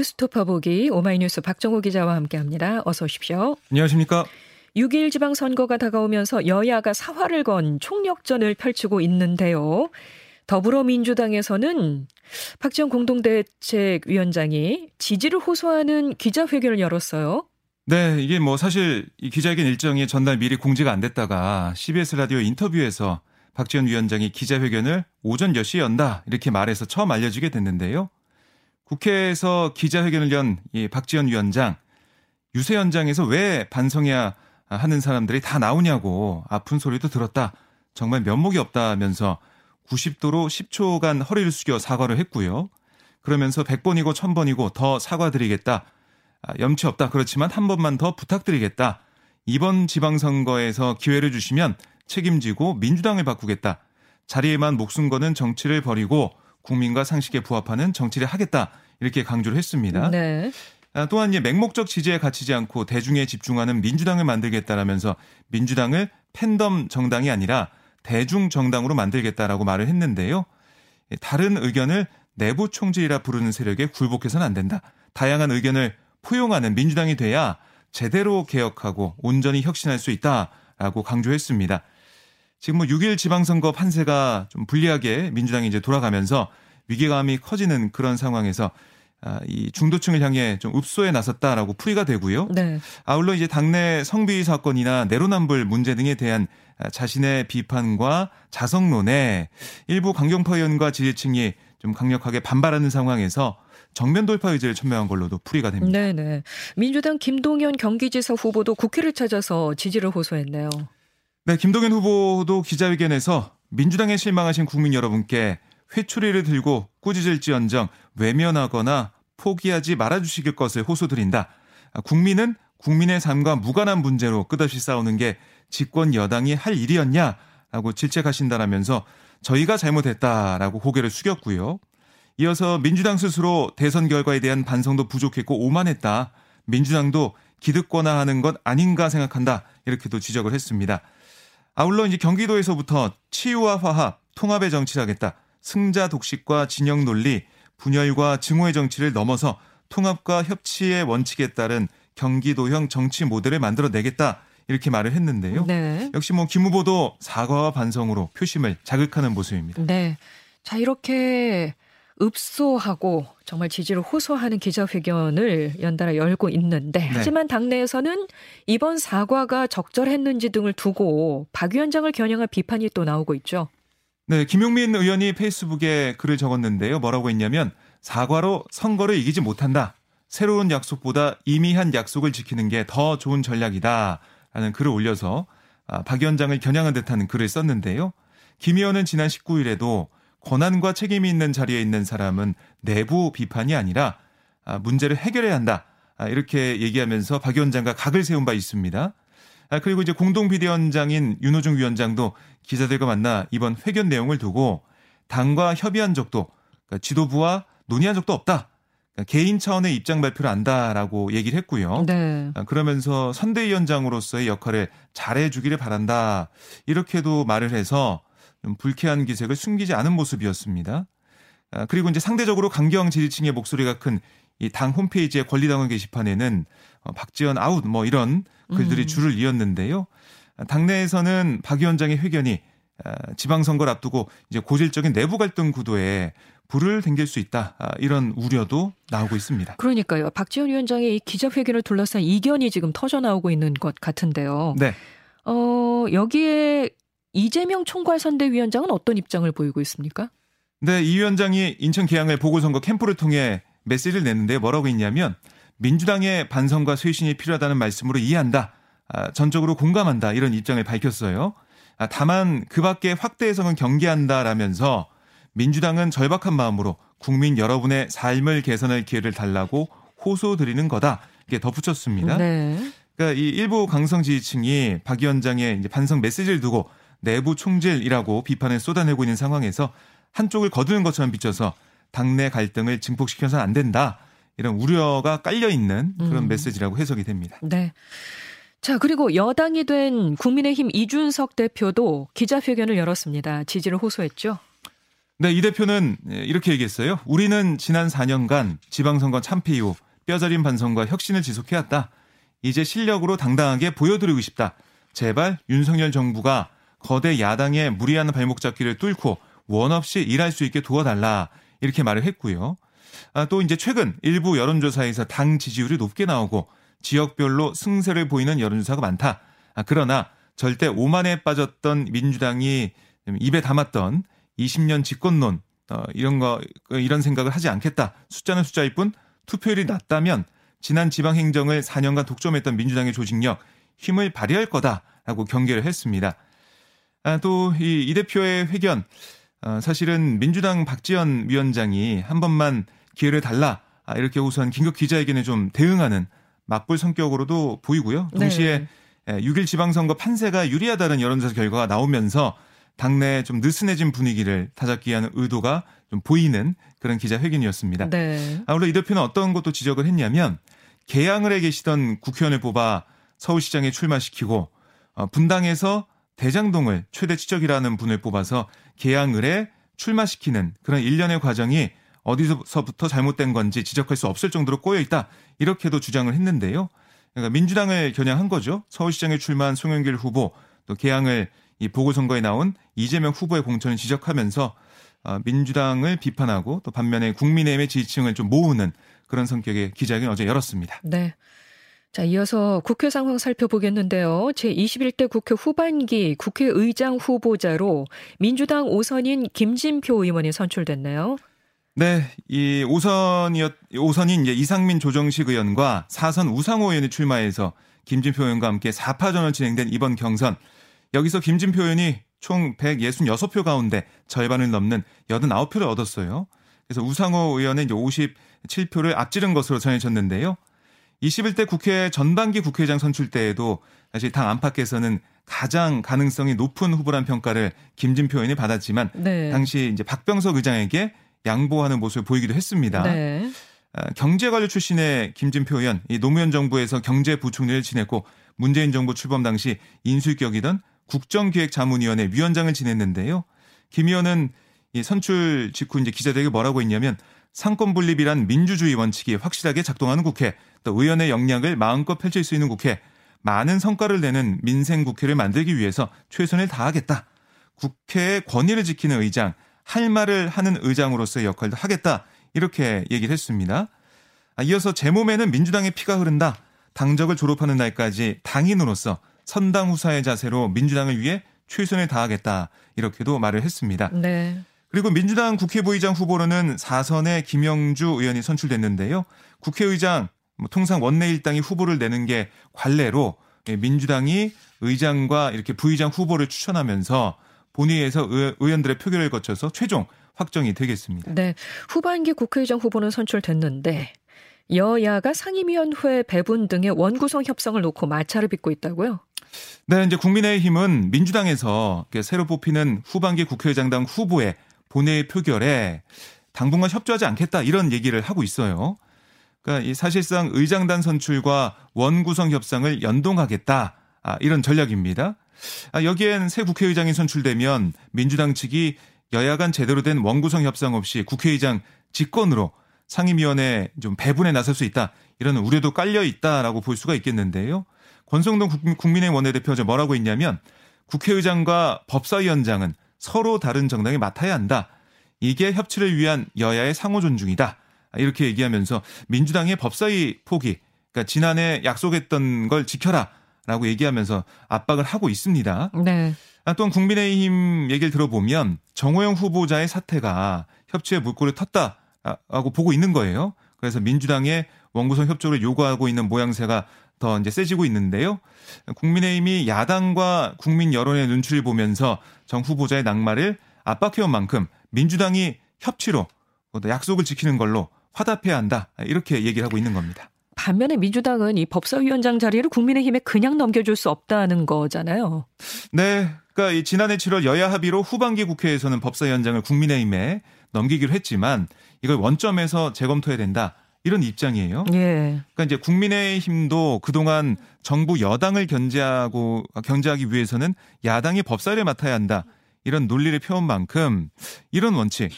뉴스토퍼 보기 오마이뉴스 박정호 기자와 함께합니다. 어서 오십시오. 안녕하십니까? 6일 지방선거가 다가오면서 여야가 사활을 건 총력전을 펼치고 있는데요. 더불어민주당에서는 박지원 공동대책위원장이 지지를 호소하는 기자회견을 열었어요. 네, 이게 뭐 사실 이 기자회견 일정이 전날 미리 공지가 안 됐다가 CBS 라디오 인터뷰에서 박지원 위원장이 기자회견을 오전 10시에 연다 이렇게 말해서 처음 알려지게 됐는데요. 국회에서 기자회견을 연 이 박지원 위원장 유세 현장에서 왜 반성해야 하는 사람들이 다 나오냐고 아픈 소리도 들었다. 정말 면목이 없다면서 90도로 10초간 허리를 숙여 사과를 했고요. 그러면서 100번이고 1000번이고 더 사과드리겠다. 아, 염치 없다. 그렇지만 한 번만 더 부탁드리겠다. 이번 지방선거에서 기회를 주시면 책임지고 민주당을 바꾸겠다. 자리에만 목숨 거는 정치를 버리고 국민과 상식에 부합하는 정치를 하겠다. 이렇게 강조를 했습니다. 네. 아, 또한 맹목적 지지에 갇히지 않고 대중에 집중하는 민주당을 만들겠다라면서 민주당을 팬덤 정당이 아니라 대중 정당으로 만들겠다라고 말을 했는데요. 다른 의견을 내부 총질이라 부르는 세력에 굴복해서는 안 된다. 다양한 의견을 포용하는 민주당이 돼야 제대로 개혁하고 온전히 혁신할 수 있다라고 강조했습니다. 지금 뭐 6일 지방선거 판세가 좀 불리하게 민주당이 이제 돌아가면서 위기감이 커지는 그런 상황에서 아, 이 중도층을 향해 좀 읍소에 나섰다라고 풀이가 되고요. 네. 아울러 이제 당내 성비 사건이나 내로남불 문제 등에 대한 자신의 비판과 자성론에 일부 강경파 의원과 지지층이 좀 강력하게 반발하는 상황에서 정면 돌파 의지를 천명한 걸로도 풀이가 됩니다. 네네. 민주당 김동연 경기지사 후보도 국회를 찾아서 지지를 호소했네요. 네, 김동연 후보도 기자회견에서 민주당에 실망하신 국민 여러분께 회초리를 들고 꾸짖을지언정 외면하거나 포기하지 말아주시길 것을 호소드린다. 국민은 국민의 삶과 무관한 문제로 끝없이 싸우는 게 집권 여당이 할 일이었냐라고 질책하신다라면서 저희가 잘못했다라고 고개를 숙였고요. 이어서 민주당 스스로 대선 결과에 대한 반성도 부족했고 오만했다. 민주당도 기득권화하는 것 아닌가 생각한다. 이렇게도 지적을 했습니다. 아울러 이제 경기도에서부터 치유와 화합, 통합의 정치를 하겠다. 승자 독식과 진영 논리, 분열과 증오의 정치를 넘어서 통합과 협치의 원칙에 따른 경기도형 정치 모델을 만들어내겠다. 이렇게 말을 했는데요. 네. 역시 뭐 김 후보도 사과와 반성으로 표심을 자극하는 모습입니다. 네. 자, 이렇게 읍소하고 정말 지지를 호소하는 기자회견을 연달아 열고 있는데 네. 하지만 당내에서는 이번 사과가 적절했는지 등을 두고 박 위원장을 겨냥한 비판이 또 나오고 있죠. 네, 김용민 의원이 페이스북에 글을 적었는데요. 뭐라고 했냐면 사과로 선거를 이기지 못한다. 새로운 약속보다 이미 한 약속을 지키는 게 더 좋은 전략이다. 라는 글을 올려서 아, 박 위원장을 겨냥한 듯한 글을 썼는데요. 김 의원은 지난 19일에도 권한과 책임이 있는 자리에 있는 사람은 내부 비판이 아니라 아, 문제를 해결해야 한다. 아, 이렇게 얘기하면서 박 위원장과 각을 세운 바 있습니다. 아, 그리고 이제 공동 비대위원장인 윤호중 위원장도 기자들과 만나 이번 회견 내용을 두고 당과 협의한 적도 그러니까 지도부와 논의한 적도 없다. 그러니까 개인 차원의 입장 발표를 안다라고 얘기를 했고요. 네. 아, 그러면서 선대위원장으로서의 역할을 잘해주기를 바란다. 이렇게도 말을 해서 좀 불쾌한 기색을 숨기지 않은 모습이었습니다. 아, 그리고 이제 상대적으로 강경 지지층의 목소리가 큰 이 당 홈페이지의 권리당원 게시판에는 어, 박지현 아웃 뭐 이런 글들이 음. 줄을 이었는데요. 당내에서는 박 위원장의 회견이 아, 지방선거를 앞두고 이제 고질적인 내부 갈등 구도에 불을 댕길 수 있다 아, 이런 우려도 나오고 있습니다. 그러니까요. 박지현 위원장의 이 기자회견을 둘러싼 이견이 지금 터져 나오고 있는 것 같은데요. 네. 어 여기에 이재명 총괄선대위원장은 어떤 입장을 보이고 있습니까? 네, 이 위원장이 인천 계양을 보궐선거 캠프를 통해 메시지를 냈는데 뭐라고 했냐면 민주당의 반성과 쇄신이 필요하다는 말씀으로 이해한다. 아, 전적으로 공감한다. 이런 입장을 밝혔어요. 아, 다만 그 밖에 확대 해석은 경계한다라면서 민주당은 절박한 마음으로 국민 여러분의 삶을 개선할 기회를 달라고 호소드리는 거다. 이게 덧붙였습니다. 네. 그러니까 이 일부 강성 지지층이 박 위원장의 이제 반성 메시지를 두고 내부 총질이라고 비판을 쏟아내고 있는 상황에서 한쪽을 거두는 것처럼 비춰서 당내 갈등을 증폭시켜서는 안 된다. 이런 우려가 깔려 있는 그런 음. 메시지라고 해석이 됩니다. 네. 자, 그리고 여당이 된 국민의힘 이준석 대표도 기자회견을 열었습니다. 지지를 호소했죠. 네, 이 대표는 이렇게 얘기했어요. 우리는 지난 4년간 지방선거 참패 이후 뼈저린 반성과 혁신을 지속해왔다. 이제 실력으로 당당하게 보여드리고 싶다. 제발 윤석열 정부가 거대 야당의 무리한 발목 잡기를 뚫고 원 없이 일할 수 있게 도와달라. 이렇게 말을 했고요. 아, 또 이제 최근 일부 여론조사에서 당 지지율이 높게 나오고 지역별로 승세를 보이는 여론조사가 많다. 아, 그러나 절대 오만에 빠졌던 민주당이 입에 담았던 20년 집권론 어, 이런 거 이런 생각을 하지 않겠다. 숫자는 숫자일 뿐 투표율이 낮다면 지난 지방 행정을 4년간 독점했던 민주당의 조직력 힘을 발휘할 거다라고 경계를 했습니다. 아, 또이 이 대표의 회견 어, 사실은 민주당 박지원 위원장이 한 번만 기회를 달라 아, 이렇게 우선 긴급 기자회견에 좀 대응하는 맞불 성격으로도 보이고요. 동시에 네. 6일 지방선거 판세가 유리하다는 여론조사 결과가 나오면서 당내 좀 느슨해진 분위기를 다잡기 위한 의도가 좀 보이는 그런 기자회견이었습니다. 네. 아울러 이 대표는 어떤 것도 지적을 했냐면 개항을 해 계시던 국회의원을 뽑아 서울시장에 출마시키고 어, 분당에서 대장동을 최대 지적이라는 분을 뽑아서 개항을 해 출마시키는 그런 일련의 과정이 어디서부터 잘못된 건지 지적할 수 없을 정도로 꼬여 있다. 이렇게도 주장을 했는데요. 그러니까 민주당을 겨냥한 거죠. 서울시장에 출마한 송영길 후보 또 개항을 이 보궐선거에 나온 이재명 후보의 공천을 지적하면서 어, 민주당을 비판하고 또 반면에 국민의힘의 지지층을 좀 모으는 그런 성격의 기자회견 어제 열었습니다. 네. 자, 이어서 국회 상황 살펴보겠는데요. 제21대 국회 후반기 국회의장 후보자로 민주당 오선인 김진표 의원이 선출됐네요. 네, 이 오선이었 오선인 이제 이상민 조정식 의원과 사선 우상호 의원이 출마해서 김진표 의원과 함께 4파전을 진행된 이번 경선. 여기서 김진표 의원이 총 166표 가운데 절반을 넘는 89표를 얻었어요. 그래서 우상호 이제 57표를 앞지른 것으로 전해졌는데요. 21대 국회 전반기 국회의장 선출 때에도 사실 당 안팎에서는 가장 가능성이 높은 후보란 평가를 김진표 의원이 받았지만 네. 당시 이제 박병석 의장에게 양보하는 모습을 보이기도 했습니다. 네. 아, 경제관료 출신의 김진표 의원, 이 노무현 정부에서 경제부총리를 지냈고 문재인 정부 출범 당시 인수격이던 국정기획자문위원회 위원장을 지냈는데요. 김 의원은 이 선출 직후 이제 기자들에게 뭐라고 했냐면 상권 분립이란 민주주의 원칙이 확실하게 작동하는 국회, 또 의원의 역량을 마음껏 펼칠 수 있는 국회, 많은 성과를 내는 민생 국회를 만들기 위해서 최선을 다하겠다. 국회의 권위를 지키는 의장, 할 말을 하는 의장으로서의 역할도 하겠다. 이렇게 얘기를 했습니다. 아, 이어서 제 몸에는 민주당의 피가 흐른다. 당적을 졸업하는 날까지 당인으로서 선당 후사의 자세로 민주당을 위해 최선을 다하겠다. 이렇게도 말을 했습니다. 네. 그리고 민주당 국회부의장 후보로는 4선의 김영주 의원이 선출됐는데요. 국회의장 뭐 통상 원내 일당이 후보를 내는 게 관례로 민주당이 의장과 이렇게 부의장 후보를 추천하면서 본회의에서 의원들의 표결을 거쳐서 최종 확정이 되겠습니다. 네. 후반기 국회의장 후보는 선출됐는데 여야가 상임위원회 배분 등의 원구성 협상을 놓고 마찰을 빚고 있다고요? 네, 이제 국민의힘은 민주당에서 새로 뽑히는 후반기 국회의장당 후보의 본회의 표결에 당분간 협조하지 않겠다 이런 얘기를 하고 있어요. 그러니까 사실상 의장단 선출과 원구성 협상을 연동하겠다 아, 이런 전략입니다. 아, 여기엔 새 국회의장이 선출되면 민주당 측이 여야 간 제대로 된 원구성 협상 없이 국회의장 직권으로 상임위원회 좀 배분에 나설 수 있다. 이런 우려도 깔려 있다라고 볼 수가 있겠는데요. 권성동 국민의 원내대표 가 뭐라고 했냐면 국회의장과 법사위원장은 서로 다른 정당이 맡아야 한다. 이게 협치를 위한 여야의 상호 존중이다. 이렇게 얘기하면서 민주당의 법사위 포기, 그러니까 지난해 약속했던 걸 지켜라. 라고 얘기하면서 압박을 하고 있습니다. 네. 아, 또한 국민의힘 얘기를 들어보면 정호영 후보자의 사태가 협치의 물꼬를 텄다라고 보고 있는 거예요. 그래서 민주당의 원구성 협조를 요구하고 있는 모양새가 더 이제 세지고 있는데요. 국민의힘이 야당과 국민 여론의 눈치를 보면서 정 후보자의 낙마를 압박해온 만큼 민주당이 협치로 약속을 지키는 걸로 화답해야 한다. 이렇게 얘기를 하고 있는 겁니다. 반면에 민주당은 이 법사위원장 자리를 국민의힘에 그냥 넘겨줄 수 없다는 거잖아요. 네. 그러니까 이 지난해 7월 여야 합의로 후반기 국회에서는 법사위원장을 국민의힘에 넘기기로 했지만 이걸 원점에서 재검토해야 된다. 이런 입장이에요. 예. 그러니까 이제 국민의힘도 그동안 정부 여당을 견제하고 견제하기 위해서는 야당이 법사위를 맡아야 한다. 이런 논리를 펴온 만큼 이런 원칙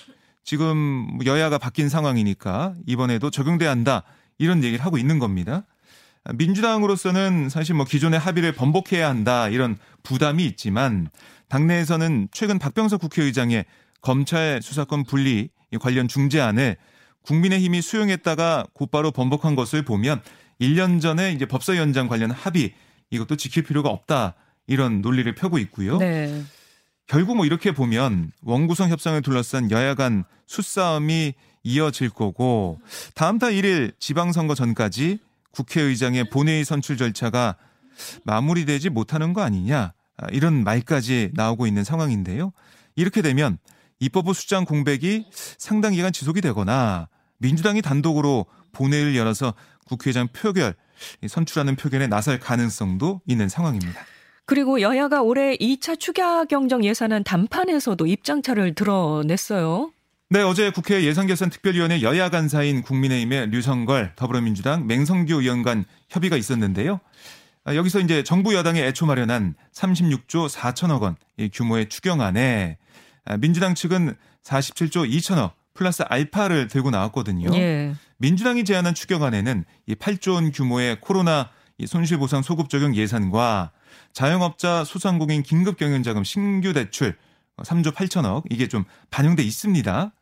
지금 여야가 바뀐 상황이니까 이번에도 적용돼야 한다 이런 얘기를 하고 있는 겁니다. 민주당으로서는 사실 뭐 기존의 합의를 번복해야 한다 이런 부담이 있지만 당내에서는 최근 박병석 국회의장의 검찰 수사권 분리 관련 중재안을 국민의힘이 수용했다가 곧바로 번복한 것을 보면 1년 전에 이제 법사위원장 관련 합의 이것도 지킬 필요가 없다 이런 논리를 펴고 있고요. 네. 결국 뭐 이렇게 보면 원구성 협상을 둘러싼 여야 간 수싸움이 이어질 거고 다음 달 1일 지방선거 전까지 국회의장의 본회의 선출 절차가 마무리되지 못하는 거 아니냐 아, 이런 말까지 나오고 있는 상황인데요. 이렇게 되면 입법부 수장 공백이 상당 기간 지속이 되거나 민주당이 단독으로 본회의를 열어서 국회의장 표결 선출하는 표결에 나설 가능성도 있는 상황입니다. 그리고 여야가 올해 2차 추가 경정 예산안 단판에서도 입장차를 드러냈어요. 네, 어제 국회 예산결산특별위원회 여야 간사인 국민의힘의 류성걸 더불어민주당 맹성규 의원 간 협의가 있었는데요. 아, 여기서 이제 정부 여당이 애초 마련한 36조 4천억 원 규모의 추경안에 아, 민주당 측은 47조 2천억 플러스 알파를 들고 나왔거든요. 예. 민주당이 제안한 추경안에는 이 8조 원 규모의 코로나 손실보상 소급 적용 예산과 자영업자 소상공인 긴급 경영자금 신규 대출 3조 8천억 이게 좀 반영돼 있습니다.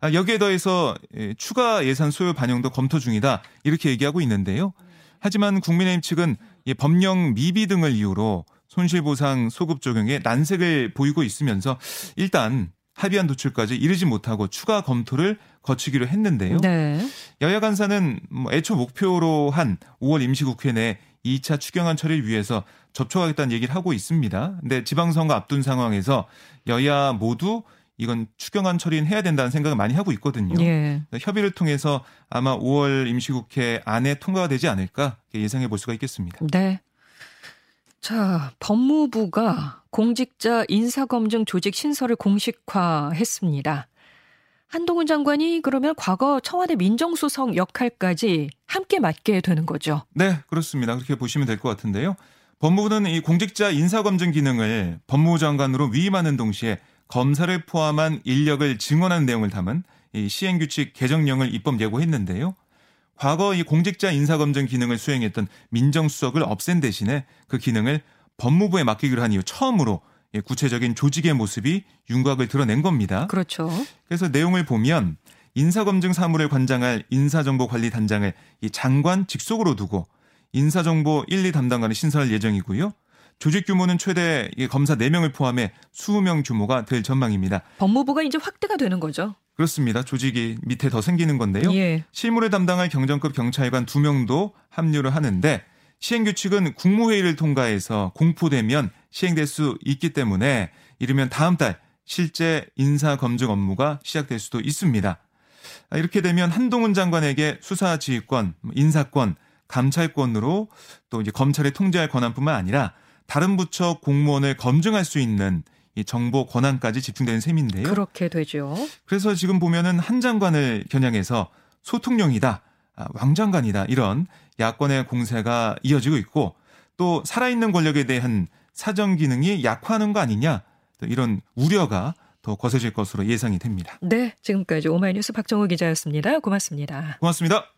아, 여기에 더해서 추가 예산 소요 반영도 검토 중이다 이렇게 얘기하고 있는데요. 하지만 국민의힘 측은 법령 미비 등을 이유로 손실보상 소급 적용에 난색을 보이고 있으면서 일단 합의안 도출까지 이르지 못하고 추가 검토를 거치기로 했는데요. 네. 여야 간사는 뭐 애초 목표로 한 5월 임시국회 내 2차 추경안 처리를 위해서 접촉하겠다는 얘기를 하고 있습니다. 근데 지방선거 앞둔 상황에서 여야 모두 이건 추경안 처리는 해야 된다는 생각을 많이 하고 있거든요. 예. 협의를 통해서 아마 5월 임시국회 안에 통과가 되지 않을까 예상해 볼 수가 있겠습니다. 네. 자, 법무부가 공직자 인사검증 조직 신설을 공식화했습니다. 한동훈 장관이 그러면 과거 청와대 민정수석 역할까지 함께 맡게 되는 거죠. 네, 그렇습니다. 그렇게 보시면 될 것 같은데요. 법무부는 이 공직자 인사검증 기능을 법무부 장관으로 위임하는 동시에 검사를 포함한 인력을 증언하는 내용을 담은 이 시행규칙 개정령을 입법 예고했는데요. 과거 이 공직자 인사검증 기능을 수행했던 민정수석을 없앤 대신에 그 기능을 법무부에 맡기기로 한 이후 처음으로 예, 구체적인 조직의 모습이 윤곽을 드러낸 겁니다. 그렇죠. 그래서 내용을 보면 인사검증 사무를 관장할 인사정보관리단장을 이 장관 직속으로 두고 인사정보 1, 2 담당관을 신설할 예정이고요. 조직 규모는 최대 검사 4명을 포함해 20명 규모가 될 전망입니다. 법무부가 이제 확대가 되는 거죠. 그렇습니다. 조직이 밑에 더 생기는 건데요. 예. 실무를 담당할 경정급 경찰관 2명도 합류를 하는데 시행규칙은 국무회의를 통과해서 공포되면 시행될 수 있기 때문에 이르면 다음 달 실제 인사 검증 업무가 시작될 수도 있습니다. 아, 이렇게 되면 한동훈 장관에게 수사 지휘권, 인사권, 감찰권으로 또 이제 검찰을 통제할 권한뿐만 아니라 다른 부처 공무원을 검증할 수 있는 이 정보 권한까지 집중되는 셈인데요. 그렇게 되죠. 그래서 지금 보면은 한 장관을 겨냥해서 소통령이다, 아, 왕장관이다 이런 야권의 공세가 이어지고 있고 또 살아있는 권력에 대한 사정 기능이 약화하는 거 아니냐 이런 우려가 더 거세질 것으로 예상이 됩니다. 네, 지금까지 오마이뉴스 박정우 기자였습니다. 고맙습니다. 고맙습니다.